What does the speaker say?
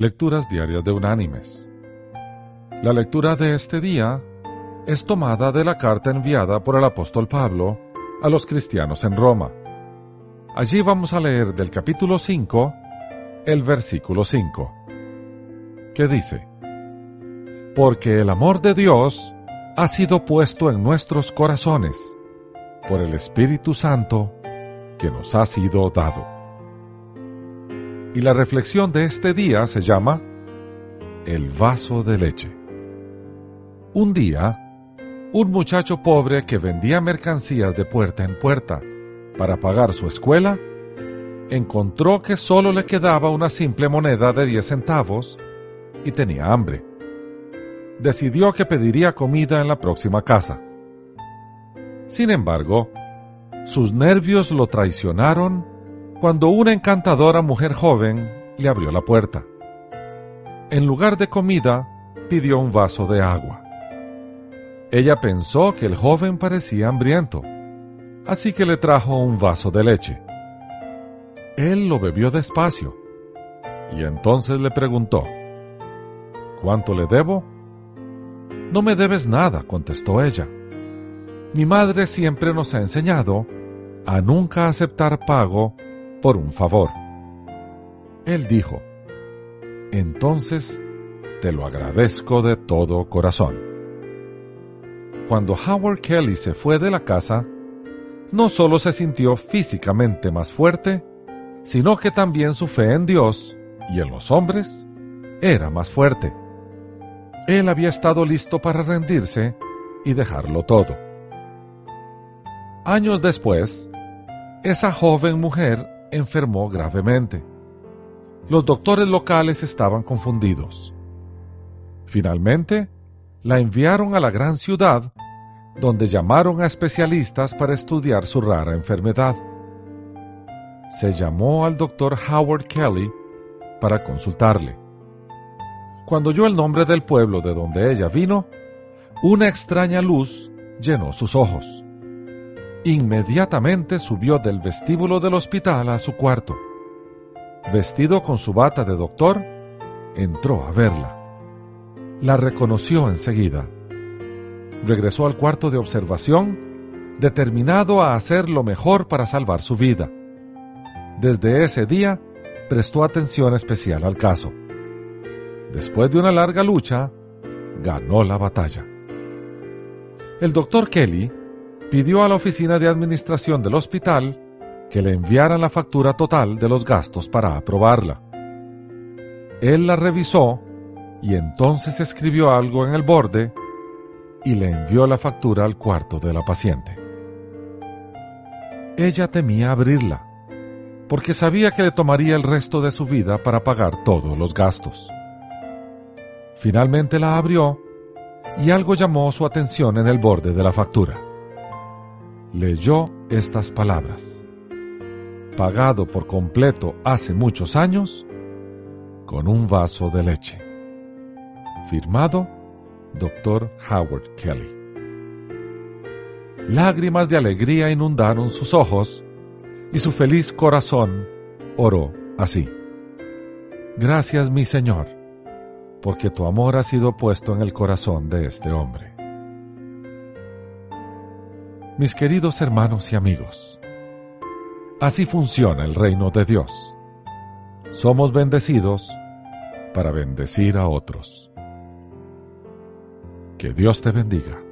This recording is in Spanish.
Lecturas Diarias de Unánimes. La lectura de este día es tomada de la carta enviada por el apóstol Pablo a los cristianos en Roma. Allí vamos a leer del capítulo 5 el versículo 5, que dice, Porque el amor de Dios ha sido puesto en nuestros corazones por el Espíritu Santo que nos ha sido dado y la reflexión de este día se llama El vaso de leche. Un día, un muchacho pobre que vendía mercancías de puerta en puerta para pagar su escuela, encontró que solo le quedaba una simple moneda de 10 centavos y tenía hambre. Decidió que pediría comida en la próxima casa. Sin embargo, sus nervios lo traicionaron cuando una encantadora mujer joven le abrió la puerta. En lugar de comida, pidió un vaso de agua. Ella pensó que el joven parecía hambriento, así que le trajo un vaso de leche. Él lo bebió despacio y entonces le preguntó, ¿Cuánto le debo? No me debes nada, contestó ella. Mi madre siempre nos ha enseñado a nunca aceptar pago por un favor. Él dijo, entonces te lo agradezco de todo corazón. Cuando Howard Kelly se fue de la casa, no solo se sintió físicamente más fuerte, sino que también su fe en Dios y en los hombres era más fuerte. Él había estado listo para rendirse y dejarlo todo. Años después, esa joven mujer enfermó gravemente. Los doctores locales estaban confundidos. Finalmente, la enviaron a la gran ciudad, donde llamaron a especialistas para estudiar su rara enfermedad. Se llamó al doctor Howard Kelly para consultarle. Cuando oyó el nombre del pueblo de donde ella vino, una extraña luz llenó sus ojos. Inmediatamente subió del vestíbulo del hospital a su cuarto. Vestido con su bata de doctor, entró a verla. La reconoció enseguida. Regresó al cuarto de observación, determinado a hacer lo mejor para salvar su vida. Desde ese día, prestó atención especial al caso. Después de una larga lucha, ganó la batalla. El doctor Kelly pidió a la oficina de administración del hospital que le enviaran la factura total de los gastos para aprobarla. Él la revisó y entonces escribió algo en el borde y le envió la factura al cuarto de la paciente. Ella temía abrirla, porque sabía que le tomaría el resto de su vida para pagar todos los gastos. Finalmente la abrió y algo llamó su atención en el borde de la factura leyó estas palabras. Pagado por completo hace muchos años con un vaso de leche. Firmado Dr. Howard Kelly. Lágrimas de alegría inundaron sus ojos y su feliz corazón oró así. Gracias mi Señor, porque tu amor ha sido puesto en el corazón de este hombre. Mis queridos hermanos y amigos, así funciona el reino de Dios. Somos bendecidos para bendecir a otros. Que Dios te bendiga.